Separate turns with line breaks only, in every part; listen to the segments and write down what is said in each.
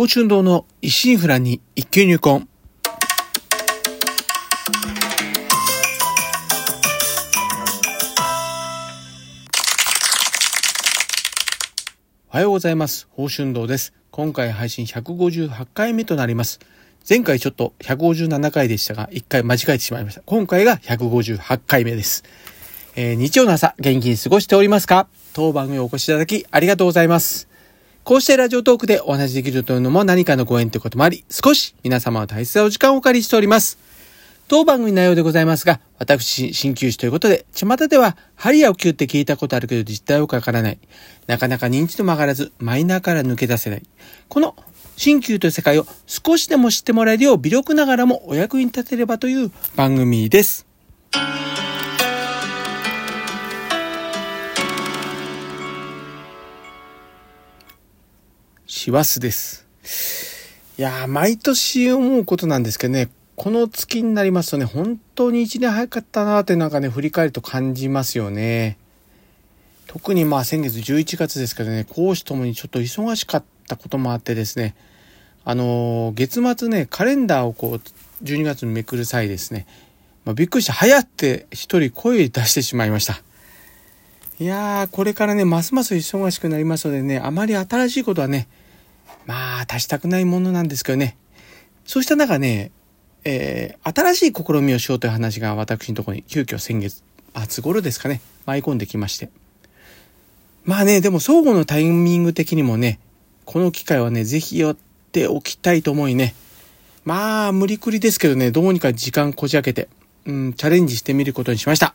宝春堂の一心不乱に一級入魂。おはようございます。宝春堂です。今回配信158回目となります。前回ちょっと157回でしたが、1回間違えてしまいました。今回が158回目です。えー日曜の朝、元気に過ごしておりますか？当番組お越しいただきありがとうございます。こうしてラジオトークでお話しできるというのも何かのご縁ということもあり、少し皆様の大切なお時間をお借りしております。当番組内容でございますが、私、鍼灸師ということで、巷では、針やお灸って聞いたことあるけど実態をかからない。なかなか認知度も上がらず、マイナーから抜け出せない。この、鍼灸という世界を少しでも知ってもらえるよう微力ながらもお役に立てればという番組です。師走です。いやー、毎年思うことなんですけどね、この月になりますとね、本当に一年早かったなーってなんかね、振り返ると感じますよね。特にまあ先月11月ですけどね、講師ともにちょっと忙しかったこともあってですね、あのー月末ね、カレンダーをこう、12月にめくる際ですね、まあ、びっくりして、早って一人声出してしまいました。いやー、これからね、ますます忙しくなりますのでね、あまり新しいことはね、まあ、足したくないものなんですけどね。そうした中ね、えー新しい試みをしようという話が私のところに急遽先月末頃ですかね、舞い込んできまして。まあね、でも相互のタイミング的にもね、この機会はね、ぜひ寄っておきたいと思いね。まあ、無理くりですけどね、どうにか時間こじ開けて、うん、チャレンジしてみることにしました。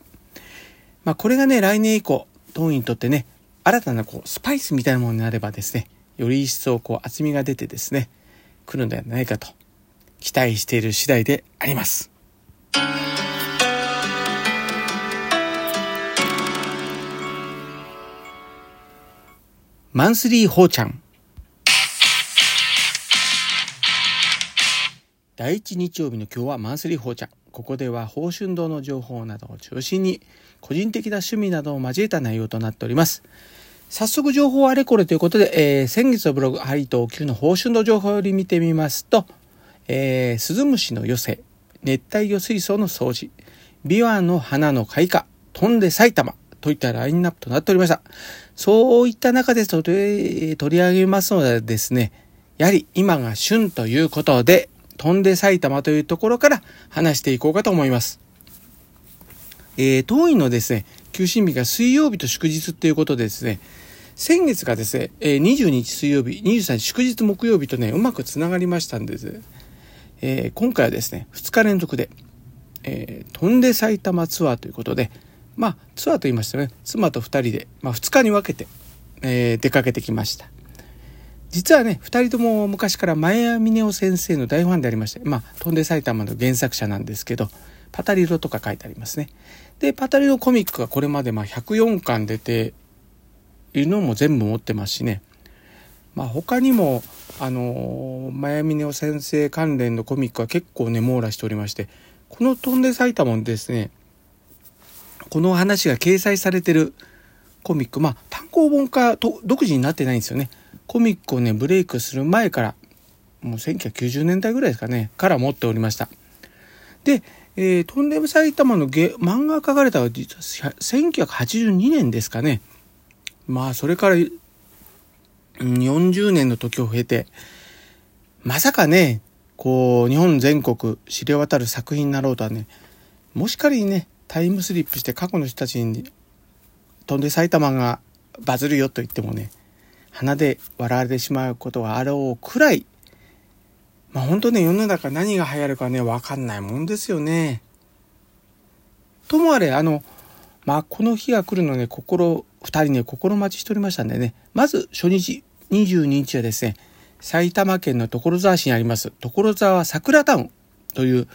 まあ、これがね、来年以降、当院にとってね、新たなこう、スパイスみたいなものになればですね、より一層こう、厚みが出てですね、来るんではないかと、期待している次第であります。マンスリーほうちゃん。第一日曜日の今日はマンスリーほうちゃん。ここでは宝春堂の情報などを中心に個人的な趣味などを交えた内容となっております。早速情報あれこれということで、えー先月のブログ、ハリと旧の宝春堂情報より見てみますと、えースズムシの寄せ、熱帯魚水槽の掃除、ビワの花の開花、飛んで埼玉といったラインナップとなっておりました。そういった中で取り取り上げますのでですね、やはり今が旬ということで、飛んで埼玉というところから話していこうかと思います。えー当院のですね、休診日が水曜日と祝日っていうことでですね、先月がですね、えー20日水曜日、23日祝日木曜日とね、うまくつながりましたんです。えー今回はですね、2日連続で、えー飛んで埼玉ツアーということで、まあ、ツアーと言いましたね、妻と2人で、まあ、2日に分けて、えー出かけてきました。実はね、2人とも昔から前谷峰夫先生の大ファンでありまして、まあ、飛んで埼玉の原作者なんですけど、パタリロとか書いてありますね。で、パタリロコミックがこれまでま104巻出ているのも全部持ってますしね。まあ他にも、あのー、前峰夫先生関連のコミックは結構ね、網羅しておりまして、この飛んで埼玉もですね、この話が掲載されてるコミック、まあ単行本化と独自になってないんですよね。コミックをね、ブレイクする前から、もう1990年代ぐらいですかね、から持っておりました。で、えー、トンデム埼玉のゲ漫画書かれたのは実は1982年ですかね。まあ、それから、うん40年の時を経て、まさかね、こう、日本全国知れ渡る作品になろうとはね、もし仮にね、タイムスリップして過去の人たちに、飛んで埼玉がバズるよと言ってもね、鼻で笑われてしまうことがあろうくらい、まあ本当ね、世の中何が流行るかね、わかんないもんですよね。ともあれ、あの、まあこの日が来るのね、心、二人ね、心待ちしておりましたんでね、まず初日、22日はですね、埼玉県の所沢市にあります、所沢桜タウンという、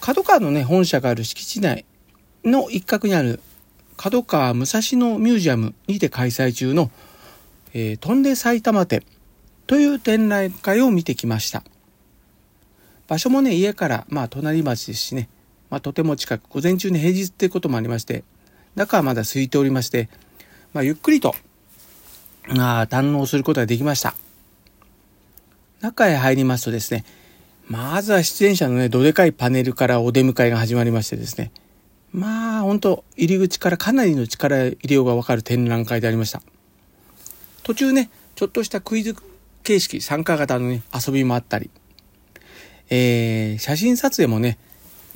角川のね、本社がある敷地内の一角にある、角川武蔵野ミュージアムにて開催中の、えー、飛んで埼玉店という展覧会を見てきました。場所もね、家から、まあ、隣町ですしね、まあ、とても近く、午前中に平日っていうこともありまして、中はまだ空いておりまして、まあ、ゆっくりと、あー堪能することができました。中へ入りますとですね、まずは出演者のね、どでかいパネルからお出迎えが始まりましてですね、まあ、本当入り口からかなりの力入れようがわかる展覧会でありました。途中ね、ちょっとしたクイズ形式、参加型のね、遊びもあったり、えー、写真撮影もね、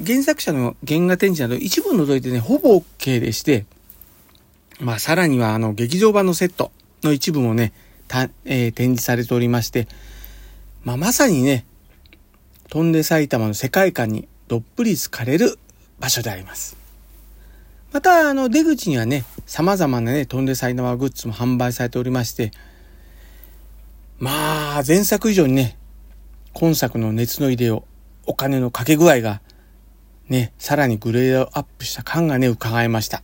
原作者の原画展示など一部除いてね、ほぼ OK でして、まあ、さらにはあの、劇場版のセットの一部もね、たえー、展示されておりまして、まあ、まさにね、飛んで埼玉の世界観にどっぷり浸かれる場所であります。また、あの、出口にはね、様々なね、飛んで埼玉グッズも販売されておりまして、まあ、前作以上にね、今作の熱の入れを、お金のかけ具合が、ね、さらにグレードアップした感がね、伺えました。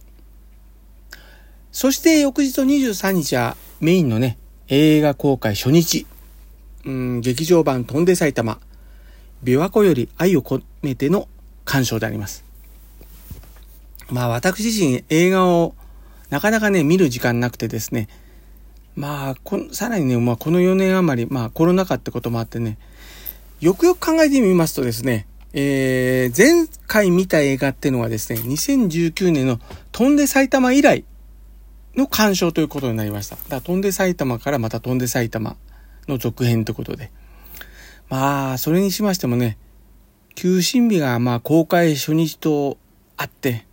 そして翌日の23日はメインのね、映画公開初日。うん、劇場版飛んで埼玉。琵琶湖より愛を込めての鑑賞であります。まあ私自身映画をなかなかね、見る時間なくてですね。まあ、こさらにね、まあこの4年余り、まあコロナ禍ってこともあってね、よくよく考えてみますとですね、えー、前回見た映画っていうのはですね、2019年の飛んで埼玉以来の鑑賞ということになりました。だから飛んで埼玉からまた飛んで埼玉の続編ということで。まあ、それにしましてもね、休診日がまあ公開初日とあって、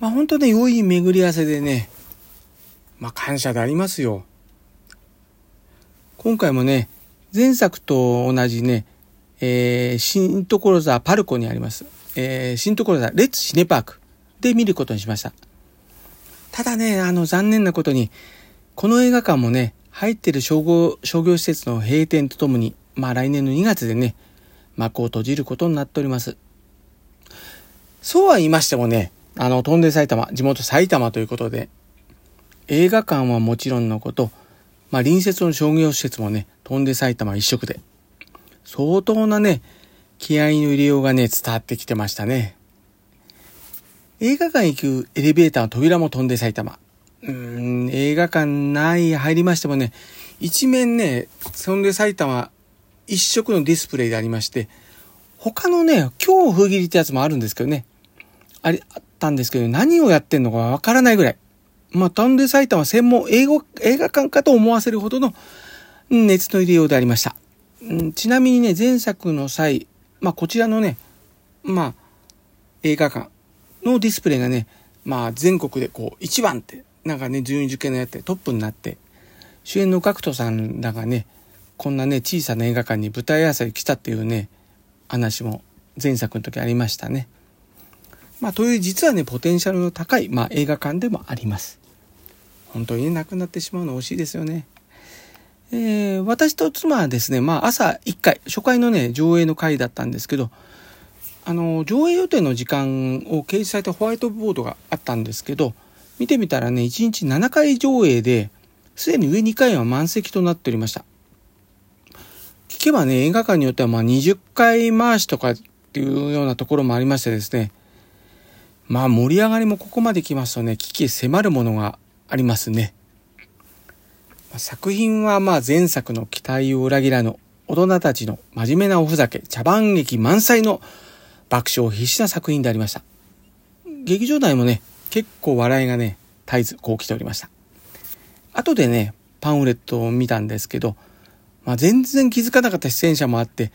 まあ本当ね、良い巡り合わせでね、まあ感謝でありますよ。今回もね、前作と同じね、えー、新所沢パルコにあります、えー、新所沢レッツシネパークで見ることにしました。ただね、あの残念なことに、この映画館もね、入ってる商業商業施設の閉店とともに、まあ来年の2月でね、幕を閉じることになっております。そうは言いましてもね、あの、飛んで埼玉、地元埼玉ということで、映画館はもちろんのこと、まあ隣接の商業施設もね、飛んで埼玉一色で、相当なね、気合の入れようがね、伝わってきてましたね。映画館行くエレベーターの扉も飛んで埼玉。うーん、映画館内入りましてもね、一面ね、飛んで埼玉一色のディスプレイでありまして、他のね、今日封切りってやつもあるんですけどね、あり、あったんですけど、何をやってんのかわからないぐらい。まあ、飛んで埼玉専門英語、映画館かと思わせるほどの熱の入れようでありました。ちなみにね、前作の際、まあこちらのね、まあ映画館のディスプレイがね、まあ全国でこう一番って、なんかね、順位受験のやってトップになって、主演の GACKT さんらがね、こんなね、小さな映画館に舞台合わせに来たっていうね、話も前作の時ありましたね。まあという実はね、ポテンシャルの高い、まあ映画館でもあります。本当にね、亡くなってしまうの惜しいですよね。えー、私と妻はですね、まあ朝1回、初回のね、上映の回だったんですけど、あの、上映予定の時間を掲示されたホワイトボードがあったんですけど、見てみたらね、1日7回上映で、すでに上2回は満席となっておりました。聞けばね、映画館によってはまあ20回回しとかっていうようなところもありましてですね、まあ盛り上がりもここまで来ますとね、危機迫るものがありますね。作品はまあ前作の期待を裏切らぬ大人たちの真面目なおふざけ、茶番劇満載の爆笑必至な作品でありました。劇場内もね、結構笑いがね、絶えずこう来ておりました。後でね、パンフレットを見たんですけど、まあ、全然気づかなかった出演者もあって、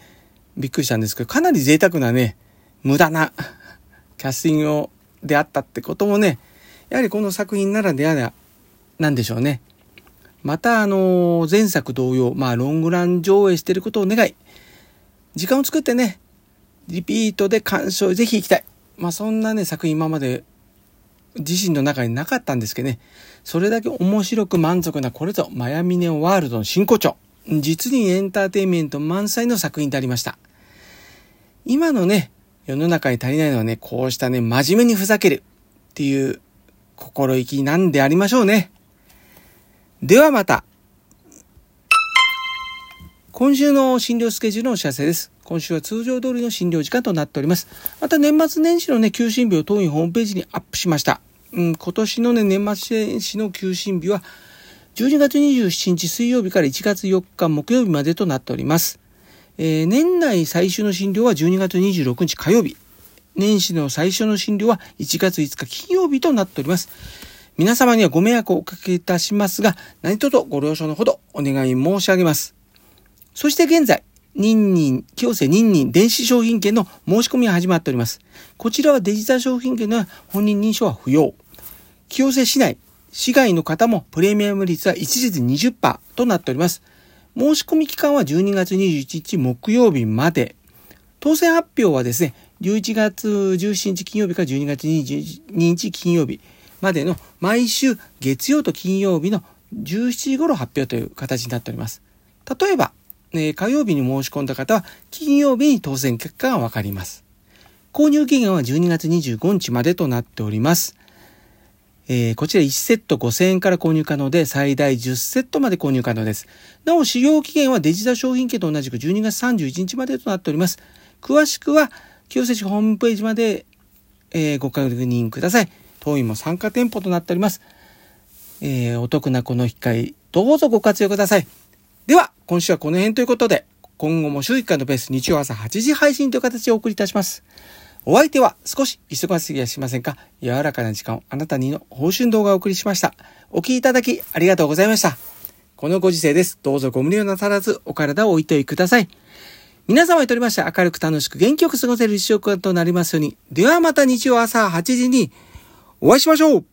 びっくりしたんですけど、かなり贅沢なね、無駄な キャスティングをであったってこともね、やはりこの作品ならではなんでしょうね。また、あの、前作同様、まあ、ロングラン上映してることを願い、時間を作ってね、リピートで鑑賞、ぜひ行きたい。まあ、そんなね、作品今まで自身の中になかったんですけどね、それだけ面白く満足なこれぞ、マヤミネオワールドの真骨頂。実にエンターテインメント満載の作品でありました。今のね、世の中に足りないのはね、こうしたね、真面目にふざけるっていう心意気なんでありましょうね。ではまた。今週の診療スケジュールのお知らせです。今週は通常通りの診療時間となっております。また年末年始のね、休診日を当院ホームページにアップしました。うん、今年のね、年末年始の休診日は、12月27日水曜日から1月4日木曜日までとなっております。えー、年内最終の診療は12月26日火曜日。年始の最初の診療は1月5日金曜日となっております。皆様にはご迷惑をおかけいたしますが、何卒ご了承のほどお願い申し上げます。そして現在、ニンニン、清瀬ニンニン電子商品券の申し込みが始まっております。こちらはデジタル商品券の本人認証は不要。清瀬市内、市外の方もプレミアム率は一律20%となっております。申し込み期間は12月21日木曜日まで。当選発表はですね、11月17日金曜日から12月22日金曜日までの毎週月曜と金曜日の17時頃発表という形になっております。例えば、え火曜日に申し込んだ方は金曜日に当選結果がわかります。購入期限は12月25日までとなっております。えー、こちら1セット5000円から購入可能で、最大10セットまで購入可能です。なお、使用期限はデジタル商品券と同じく12月31日までとなっております。詳しくは、清瀬市ホームページまで、えー、ご確認ください。当院も参加店舗となっております。えー、お得なこの機会、どうぞご活用ください。では、今週はこの辺ということで、今後も週1回のペース、日曜朝8時配信という形でお送りいたします。お相手は少し忙しすぎやしませんか？柔らかな時間をあなたにの報酬動画をお送りしました。お聴きいただきありがとうございました。このご時世です。どうぞご無理をなさらずお体を置いておいてください。皆様にとりまして明るく楽しく元気よく過ごせる一週間となりますように。ではまた日曜朝8時にお会いしましょう